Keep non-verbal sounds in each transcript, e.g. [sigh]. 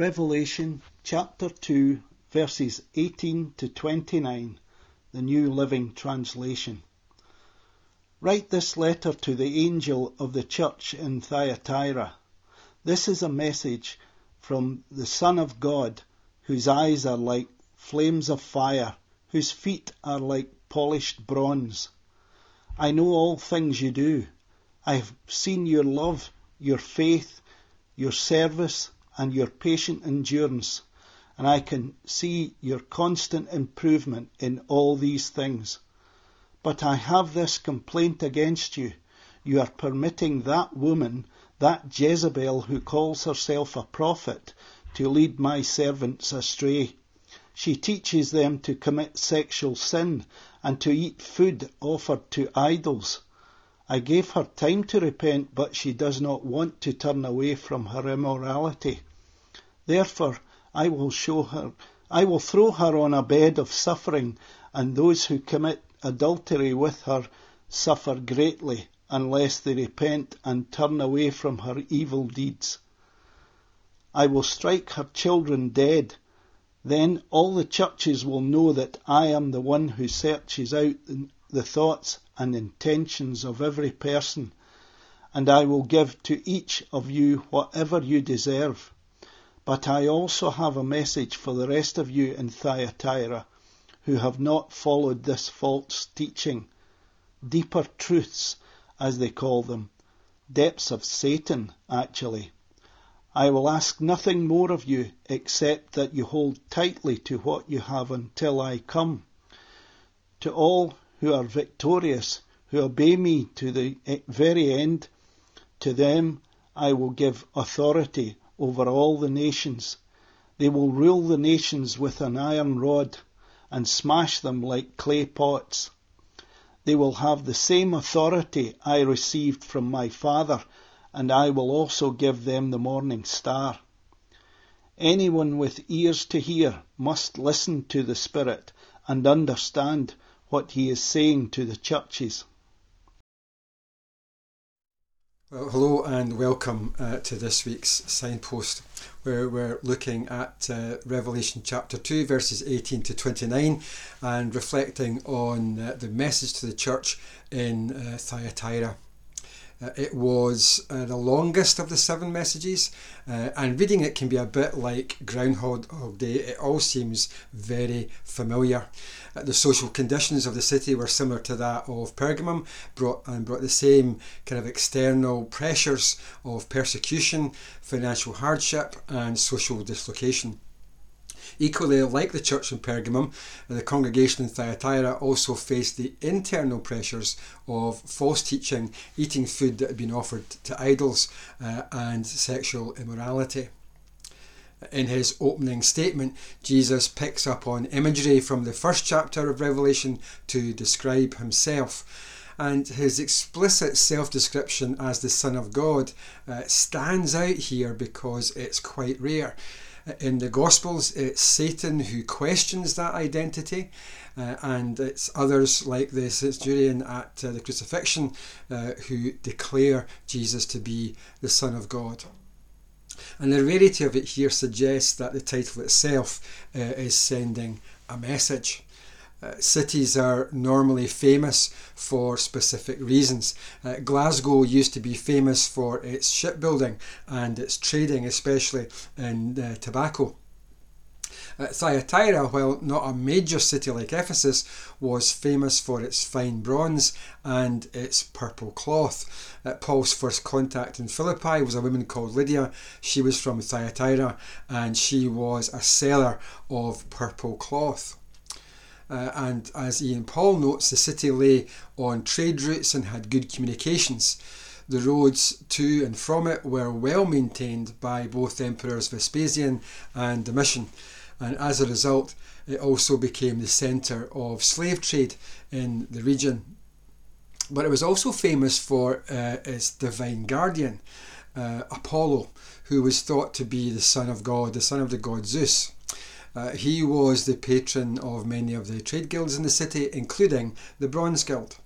Revelation chapter 2, verses 18 to 29, the New Living Translation. Write this letter to the angel of the church in Thyatira. This is a message from the Son of God, whose eyes are like flames of fire, whose feet are like polished bronze. I know all things you do. I have seen your love, your faith, your service, and your patient endurance, and I can see your constant improvement in all these things. But I have this complaint against you. You are permitting that woman, that Jezebel who calls herself a prophet, to lead my servants astray. She teaches them to commit sexual sin and to eat food offered to idols. I gave her time to repent, but she does not want to turn away from her immorality. Therefore, I will show her, I will throw her on a bed of suffering, and those who commit adultery with her suffer greatly unless they repent and turn away from her evil deeds. I will strike her children dead. Then all the churches will know that I am the one who searches out the thoughts and intentions of every person, and I will give to each of you whatever you deserve. But I also have a message for the rest of you in Thyatira who have not followed this false teaching. Deeper truths, as they call them. Depths of Satan, actually. I will ask nothing more of you except that you hold tightly to what you have until I come. To all who are victorious, who obey me to the very end, to them I will give authority over all the nations. They will rule the nations with an iron rod and smash them like clay pots. They will have the same authority I received from my Father, and I will also give them the morning star. Anyone with ears to hear must listen to the Spirit and understand what he is saying to the churches. Well, hello and welcome uh, to this week's signpost, where we're looking at uh, Revelation chapter 2, verses 18 to 29, and reflecting on uh, the message to the church in uh, Thyatira. Uh, it was uh, the longest of the seven messages, uh, and reading it can be a bit like Groundhog Day. It all seems very familiar. Uh, the social conditions of the city were similar to that of Pergamum, brought and brought the same kind of external pressures of persecution, financial hardship, and social dislocation. Equally, like the church in Pergamum, the congregation in Thyatira also faced the internal pressures of false teaching, eating food that had been offered to idols, uh, and sexual immorality. In his opening statement, Jesus picks up on imagery from the first chapter of Revelation to describe himself and his explicit self description as the Son of God uh, stands out here because it's quite rare. In the Gospels, it's Satan who questions that identity, uh, and it's others like the centurion at uh, the crucifixion uh, who declare Jesus to be the Son of God. And the rarity of it here suggests that the title itself uh, is sending a message. Uh, cities are normally famous for specific reasons. Uh, Glasgow used to be famous for its shipbuilding and its trading, especially in uh, tobacco. Uh, Thyatira, while not a major city like Ephesus, was famous for its fine bronze and its purple cloth. Uh, Paul's first contact in Philippi was a woman called Lydia. She was from Thyatira and she was a seller of purple cloth. Uh, and as Ian Paul notes, the city lay on trade routes and had good communications. The roads to and from it were well maintained by both Emperors Vespasian and Domitian, and as a result, it also became the centre of slave trade in the region. But it was also famous for uh, its divine guardian, uh, Apollo, who was thought to be the son of God, the son of the god Zeus. Uh, he was the patron of many of the trade guilds in the city, including the Bronze Guild.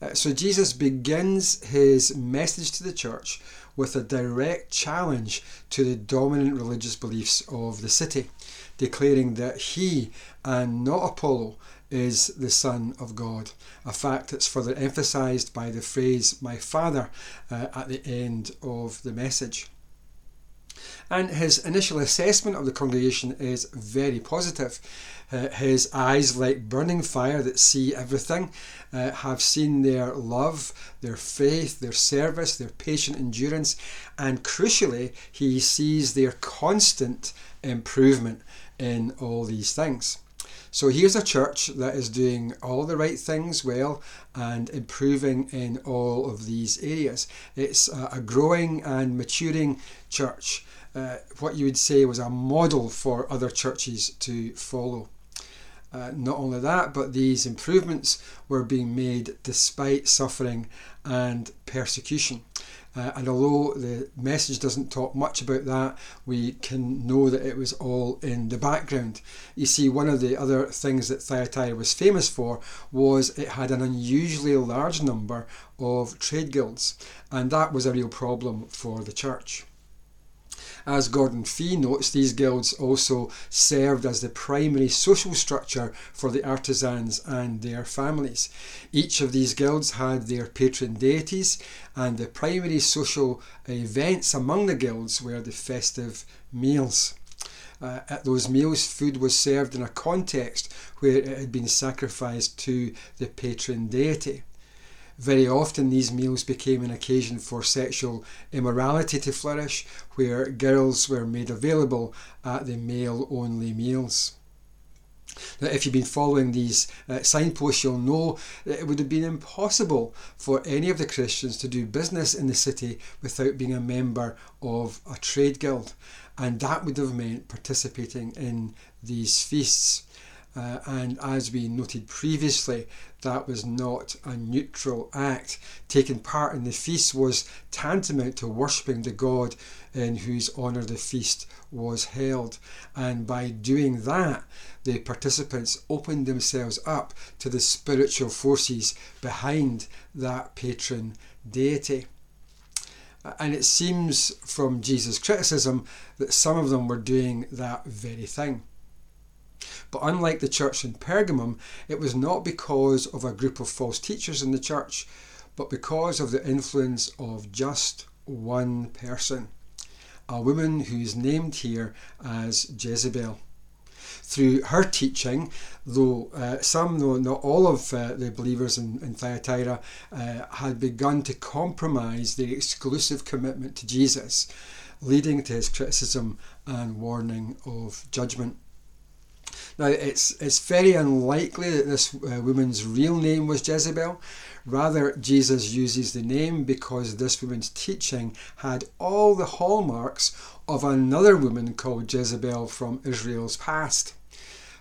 Uh, so Jesus begins his message to the church with a direct challenge to the dominant religious beliefs of the city, declaring that he and not Apollo is the Son of God, a fact that's further emphasised by the phrase, my Father, uh, at the end of the message. And his initial assessment of the congregation is very positive. Uh, his eyes, like burning fire that see everything, uh, have seen their love, their faith, their service, their patient endurance, and crucially, he sees their constant improvement in all these things. So here's a church that is doing all the right things well and improving in all of these areas. It's a growing and maturing church, uh, what you would say was a model for other churches to follow. Uh, not only that, but these improvements were being made despite suffering and persecution. Uh, and although the message doesn't talk much about that, we can know that it was all in the background. You see, one of the other things that Thyatira was famous for was it had an unusually large number of trade guilds, and that was a real problem for the church. As Gordon Fee notes, these guilds also served as the primary social structure for the artisans and their families. Each of these guilds had their patron deities, and the primary social events among the guilds were the festive meals. Uh, at those meals, food was served in a context where it had been sacrificed to the patron deity. Very often, these meals became an occasion for sexual immorality to flourish, where girls were made available at the male only meals. Now, if you've been following these uh, signposts, you'll know that it would have been impossible for any of the Christians to do business in the city without being a member of a trade guild, and that would have meant participating in these feasts. Uh, and as we noted previously, that was not a neutral act. Taking part in the feast was tantamount to worshipping the God in whose honour the feast was held. And by doing that, the participants opened themselves up to the spiritual forces behind that patron deity. And it seems from Jesus' criticism that some of them were doing that very thing. But unlike the church in Pergamum, it was not because of a group of false teachers in the church, but because of the influence of just one person, a woman who is named here as Jezebel. Through her teaching, though uh, some, though not all of uh, the believers in, in Thyatira uh, had begun to compromise their exclusive commitment to Jesus, leading to his criticism and warning of judgment. Now, it's, it's very unlikely that this uh, woman's real name was Jezebel. Rather, Jesus uses the name because this woman's teaching had all the hallmarks of another woman called Jezebel from Israel's past.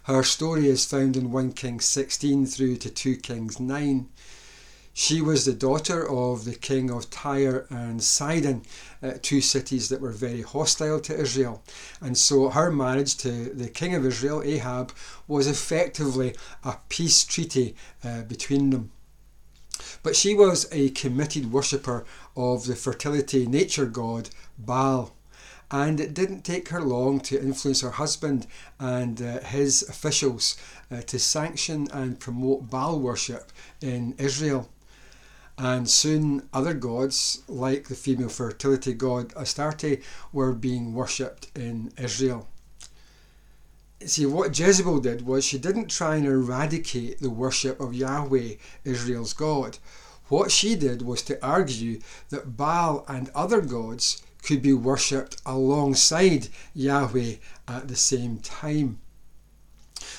Her story is found in 1 Kings 16 through to 2 Kings 9. She was the daughter of the king of Tyre and Sidon, uh, two cities that were very hostile to Israel. And so her marriage to the king of Israel, Ahab, was effectively a peace treaty uh, between them. But she was a committed worshipper of the fertility nature god Baal. And it didn't take her long to influence her husband and uh, his officials uh, to sanction and promote Baal worship in Israel and soon other gods, like the female fertility god Astarte, were being worshipped in Israel. See, what Jezebel did was she didn't try and eradicate the worship of Yahweh, Israel's God. What she did was to argue that Baal and other gods could be worshipped alongside Yahweh at the same time.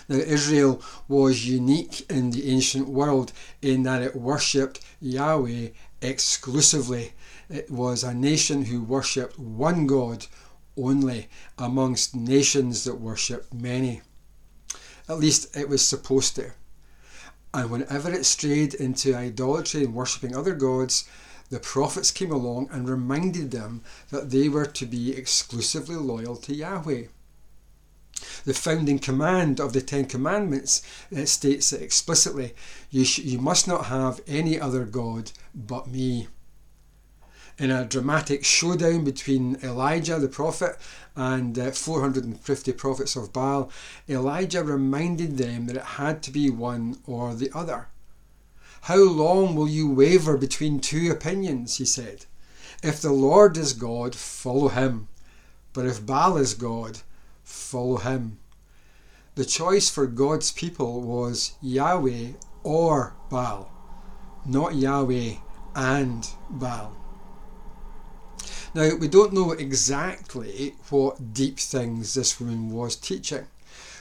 Now, Israel was unique in the ancient world in that it worshipped Yahweh exclusively. It was a nation who worshipped one God only amongst nations that worshipped many. At least it was supposed to. And whenever it strayed into idolatry and worshipping other gods, the prophets came along and reminded them that they were to be exclusively loyal to Yahweh. The founding command of the Ten Commandments it states it explicitly you, sh- you must not have any other God but me. in a dramatic showdown between Elijah the prophet and uh, 450 prophets of Baal, Elijah reminded them that it had to be one or the other. How long will you waver between two opinions? he said. If the Lord is God, follow him. But if Baal is God, follow him. The choice for God's people was Yahweh or Baal, not Yahweh and Baal. Now, we don't know exactly what deep things this woman was teaching,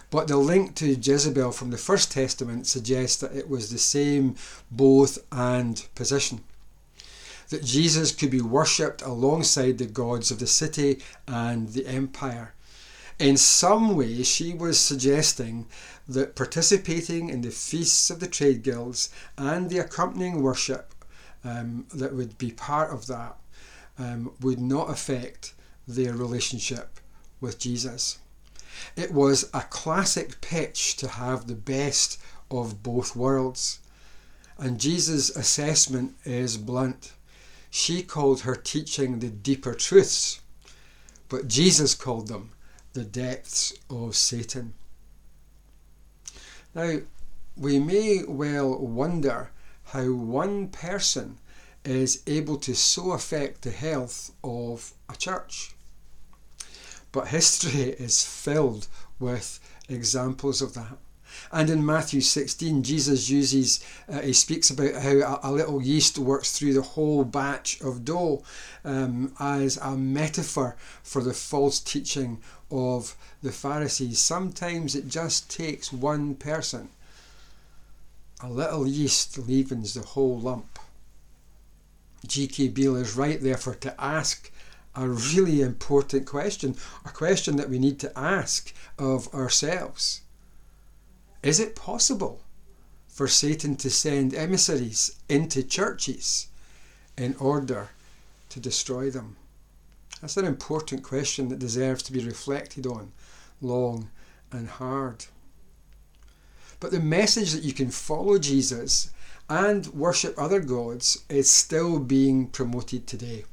but the link to Jezebel from the First Testament suggests that it was the same both and position. That Jesus could be worshipped alongside the gods of the city and the empire. In some way, she was suggesting that participating in the feasts of the trade guilds and the accompanying worship um, that would be part of that um, would not affect their relationship with Jesus. It was a classic pitch to have the best of both worlds. And Jesus' assessment is blunt. She called her teaching the deeper truths, but Jesus called them the depths of Satan. Now, we may well wonder how one person is able to so affect the health of a church. But history [laughs] is filled with examples of that. And in Matthew 16, Jesus uses, uh, he speaks about how a, a, little yeast works through the whole batch of dough um, as a metaphor for the false teaching of the Pharisees. Sometimes it just takes one person. A little yeast leavens the whole lump. G.K. Beale is right, therefore, to ask a really important question, a question that we need to ask of ourselves. Is it possible for Satan to send emissaries into churches in order to destroy them? That's an important question that deserves to be reflected on long and hard. But the message that you can follow Jesus and worship other gods is still being promoted today.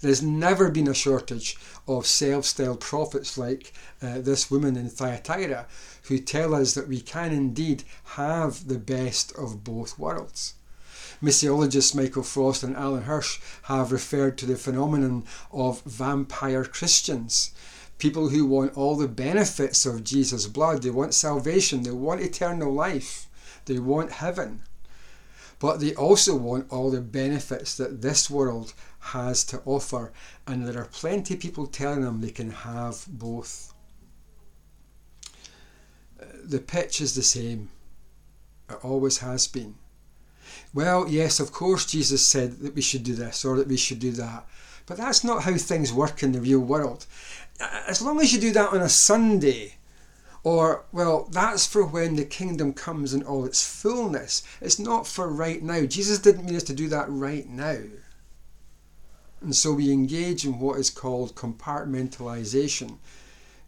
There's never been a shortage of self styled prophets like uh, this woman in Thyatira who tell us that we can indeed have the best of both worlds. Missiologists Michael Frost and Alan Hirsch have referred to the phenomenon of vampire Christians. People who want all the benefits of Jesus' blood, they want salvation, they want eternal life, they want heaven but they also want all the benefits that this world has to offer, and there are plenty of people telling them they can have both. The pitch is the same, it always has been. Well, yes, of course, Jesus said that we should do this or that we should do that, but that's not how things work in the real world. As long as you do that on a Sunday, or, well, that's for when the kingdom comes in all its fullness. It's not for right now. Jesus didn't mean us to do that right now. And so we engage in what is called compartmentalization,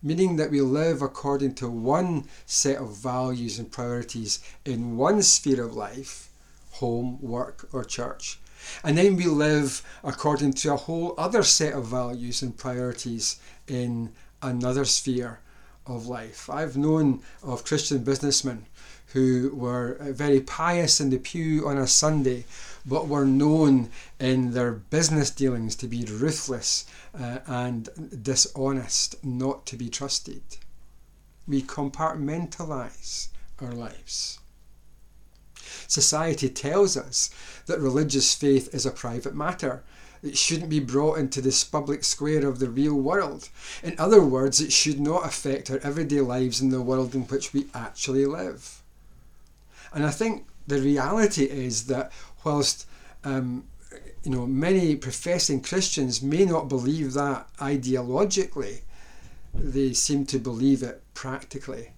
meaning that we live according to one set of values and priorities in one sphere of life home, work, or church. And then we live according to a whole other set of values and priorities in another sphere of life. I've known of Christian businessmen who were very pious in the pew on a Sunday, but were known in their business dealings to be ruthless uh, and dishonest, not to be trusted. We compartmentalize our lives. Society tells us that religious faith is a private matter it shouldn't be brought into this public square of the real world. In other words, it should not affect our everyday lives in the world in which we actually live. And I think the reality is that whilst um, you know many professing Christians may not believe that ideologically, they seem to believe it practically.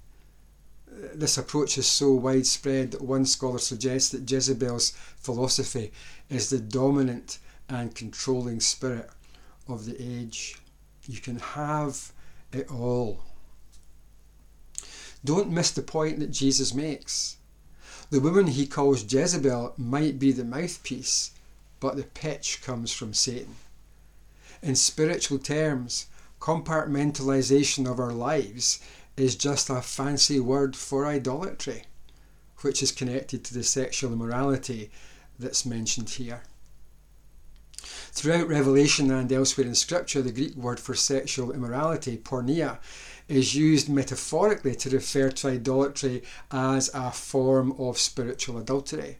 This approach is so widespread that one scholar suggests that Jezebel's philosophy is the dominant and controlling spirit of the age. You can have it all. Don't miss the point that Jesus makes. The woman he calls Jezebel might be the mouthpiece, but the pitch comes from Satan. In spiritual terms, compartmentalization of our lives is just a fancy word for idolatry, which is connected to the sexual immorality that's mentioned here. Throughout Revelation and elsewhere in Scripture, the Greek word for sexual immorality, porneia, is used metaphorically to refer to idolatry as a form of spiritual adultery.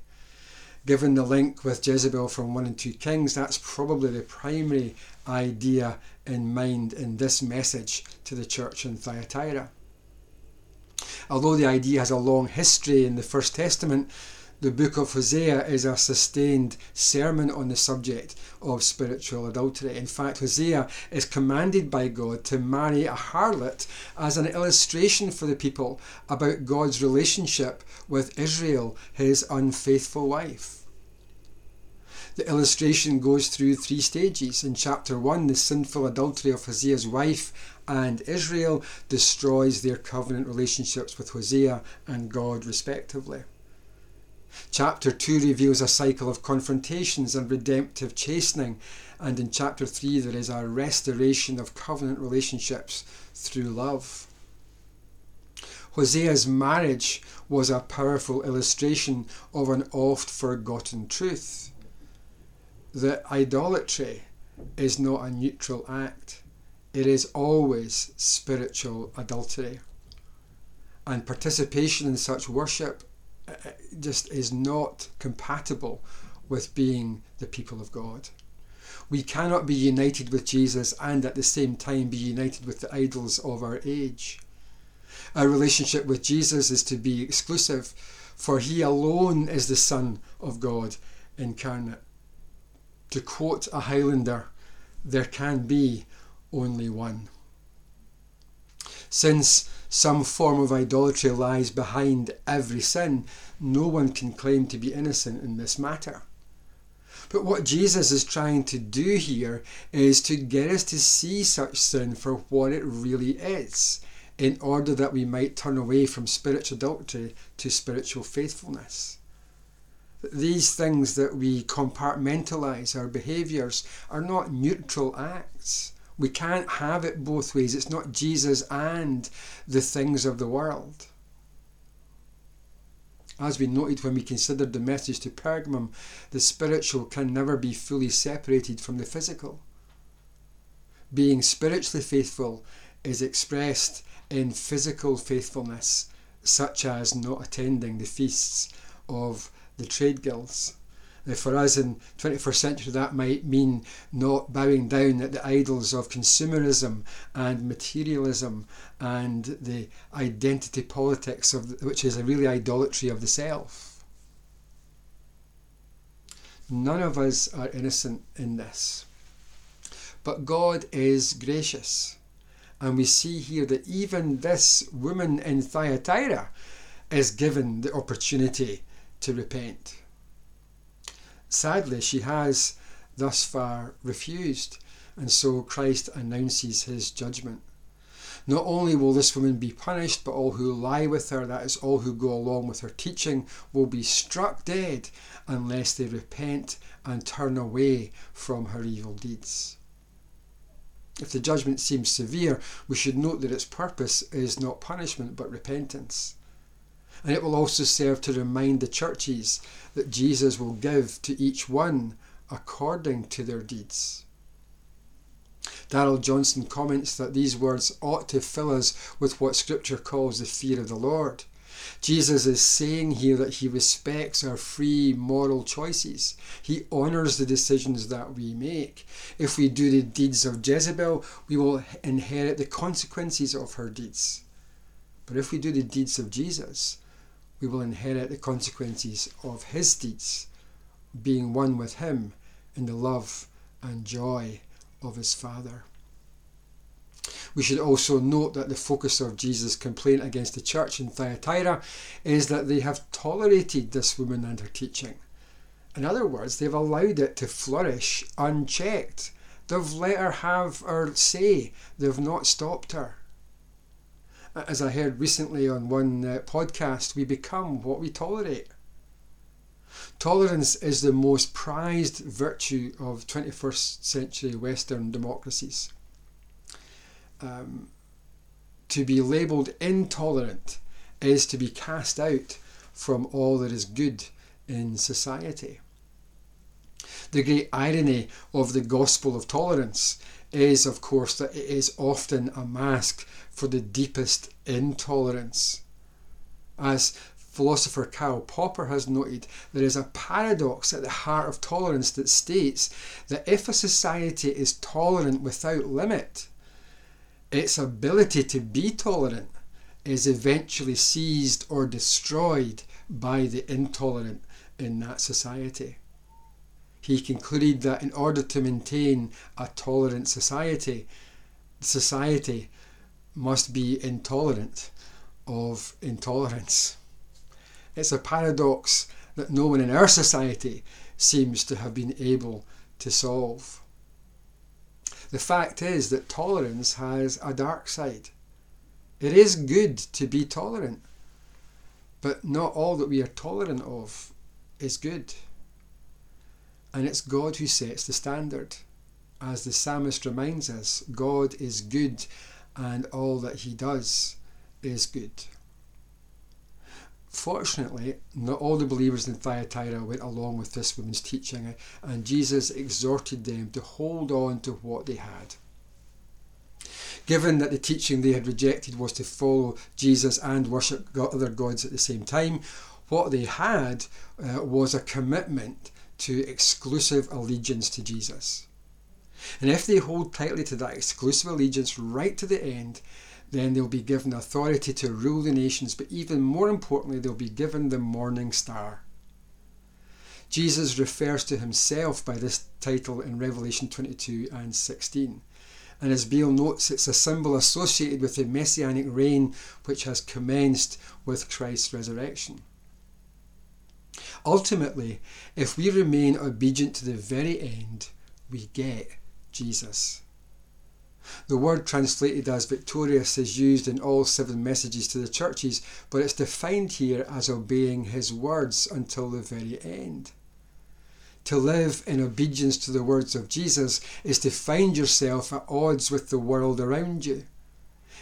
Given the link with Jezebel from 1 and 2 Kings, that's probably the primary idea in mind in this message to the church in Thyatira. Although the idea has a long history in the First Testament, the book of Hosea is a sustained sermon on the subject of spiritual adultery. In fact, Hosea is commanded by God to marry a harlot as an illustration for the people about God's relationship with Israel, his unfaithful wife. The illustration goes through three stages. In chapter 1, the sinful adultery of Hosea's wife and Israel destroys their covenant relationships with Hosea and God, respectively. Chapter 2 reveals a cycle of confrontations and redemptive chastening, and in chapter 3 there is a restoration of covenant relationships through love. Hosea's marriage was a powerful illustration of an oft forgotten truth that idolatry is not a neutral act, it is always spiritual adultery. And participation in such worship uh, uh, just is not compatible with being the people of God. We cannot be united with Jesus and at the same time be united with the idols of our age. Our relationship with Jesus is to be exclusive, for he alone is the Son of God incarnate. To quote a Highlander, there can be only one. Since some form of idolatry lies behind every sin, no one can claim to be innocent in this matter. But what Jesus is trying to do here is to get us to see such sin for what it really is, in order that we might turn away from spiritual adultery to spiritual faithfulness these things that we compartmentalize our behaviors are not neutral acts. We can't have it both ways. It's not Jesus and the things of the world. As we noted when we considered the message to Pergamum, the spiritual can never be fully separated from the physical. Being spiritually faithful is expressed in physical faithfulness, such as not attending the feasts of the trade guilds. Now, for us in 21st century, that might mean not bowing down at the idols of consumerism and materialism and the identity politics of the, which is a really idolatry of the self. None of us are innocent in this. But God is gracious. And we see here that even this woman in Thyatira is given the opportunity to repent. Sadly, she has thus far refused, and so Christ announces his judgment. Not only will this woman be punished, but all who lie with her, that is, all who go along with her teaching, will be struck dead unless they repent and turn away from her evil deeds. If the judgment seems severe, we should note that its purpose is not punishment but repentance. And it will also serve to remind the churches that Jesus will give to each one according to their deeds. Darrell Johnson comments that these words ought to fill us with what Scripture calls the fear of the Lord. Jesus is saying here that he respects our free moral choices. He honours the decisions that we make. If we do the deeds of Jezebel, we will inherit the consequences of her deeds. But if we do the deeds of Jesus, we will inherit the consequences of his deeds, being one with him in the love and joy of his Father. We should also note that the focus of Jesus' complaint against the church in Thyatira is that they have tolerated this woman and her teaching. In other words, they've allowed it to flourish unchecked. They've let her have her say, they've not stopped her as I heard recently on one uh, podcast, we become what we tolerate. Tolerance is the most prized virtue of 21st century Western democracies. Um, to be labelled intolerant is to be cast out from all that is good in society. The great irony of the gospel of tolerance is, of course, that it is often a mask for the deepest intolerance. As philosopher Karl Popper has noted, there is a paradox at the heart of tolerance that states that if a society is tolerant without limit, its ability to be tolerant is eventually seized or destroyed by the intolerant in that society. He concluded that in order to maintain a tolerant society, society must be intolerant of intolerance. It's a paradox that no one in our society seems to have been able to solve. The fact is that tolerance has a dark side. It is good to be tolerant, but not all that we are tolerant of is good. And it's God who sets the standard. As the psalmist reminds us, God is good and all that he does is good. Fortunately, not all the believers in Thyatira went along with this woman's teaching, and Jesus exhorted them to hold on to what they had. Given that the teaching they had rejected was to follow Jesus and worship other gods at the same time, what they had uh, was a commitment to exclusive allegiance to Jesus. And if they hold tightly to that exclusive allegiance right to the end, then they'll be given authority to rule the nations, but even more importantly, they'll be given the morning star. Jesus refers to himself by this title in Revelation 22 and 16. And as Beale notes, it's a symbol associated with the messianic reign which has commenced with Christ's resurrection. Ultimately, if we remain obedient to the very end, we get Jesus. The word translated as victorious is used in all seven messages to the churches, but it's defined here as obeying his words until the very end. To live in obedience to the words of Jesus is to find yourself at odds with the world around you.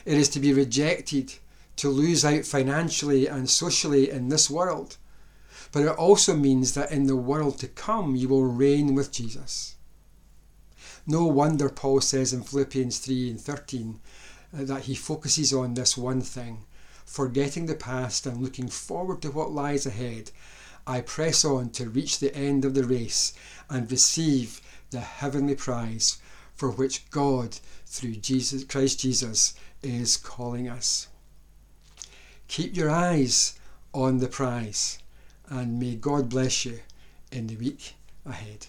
It is to be rejected, to lose out financially and socially in this world. But it also means that in the world to come you will reign with Jesus. No wonder Paul says in Philippians 3 and 13 uh, that he focuses on this one thing forgetting the past and looking forward to what lies ahead. I press on to reach the end of the race and receive the heavenly prize for which God, through Jesus, Christ Jesus, is calling us. Keep your eyes on the prize, and may God bless you in the week ahead.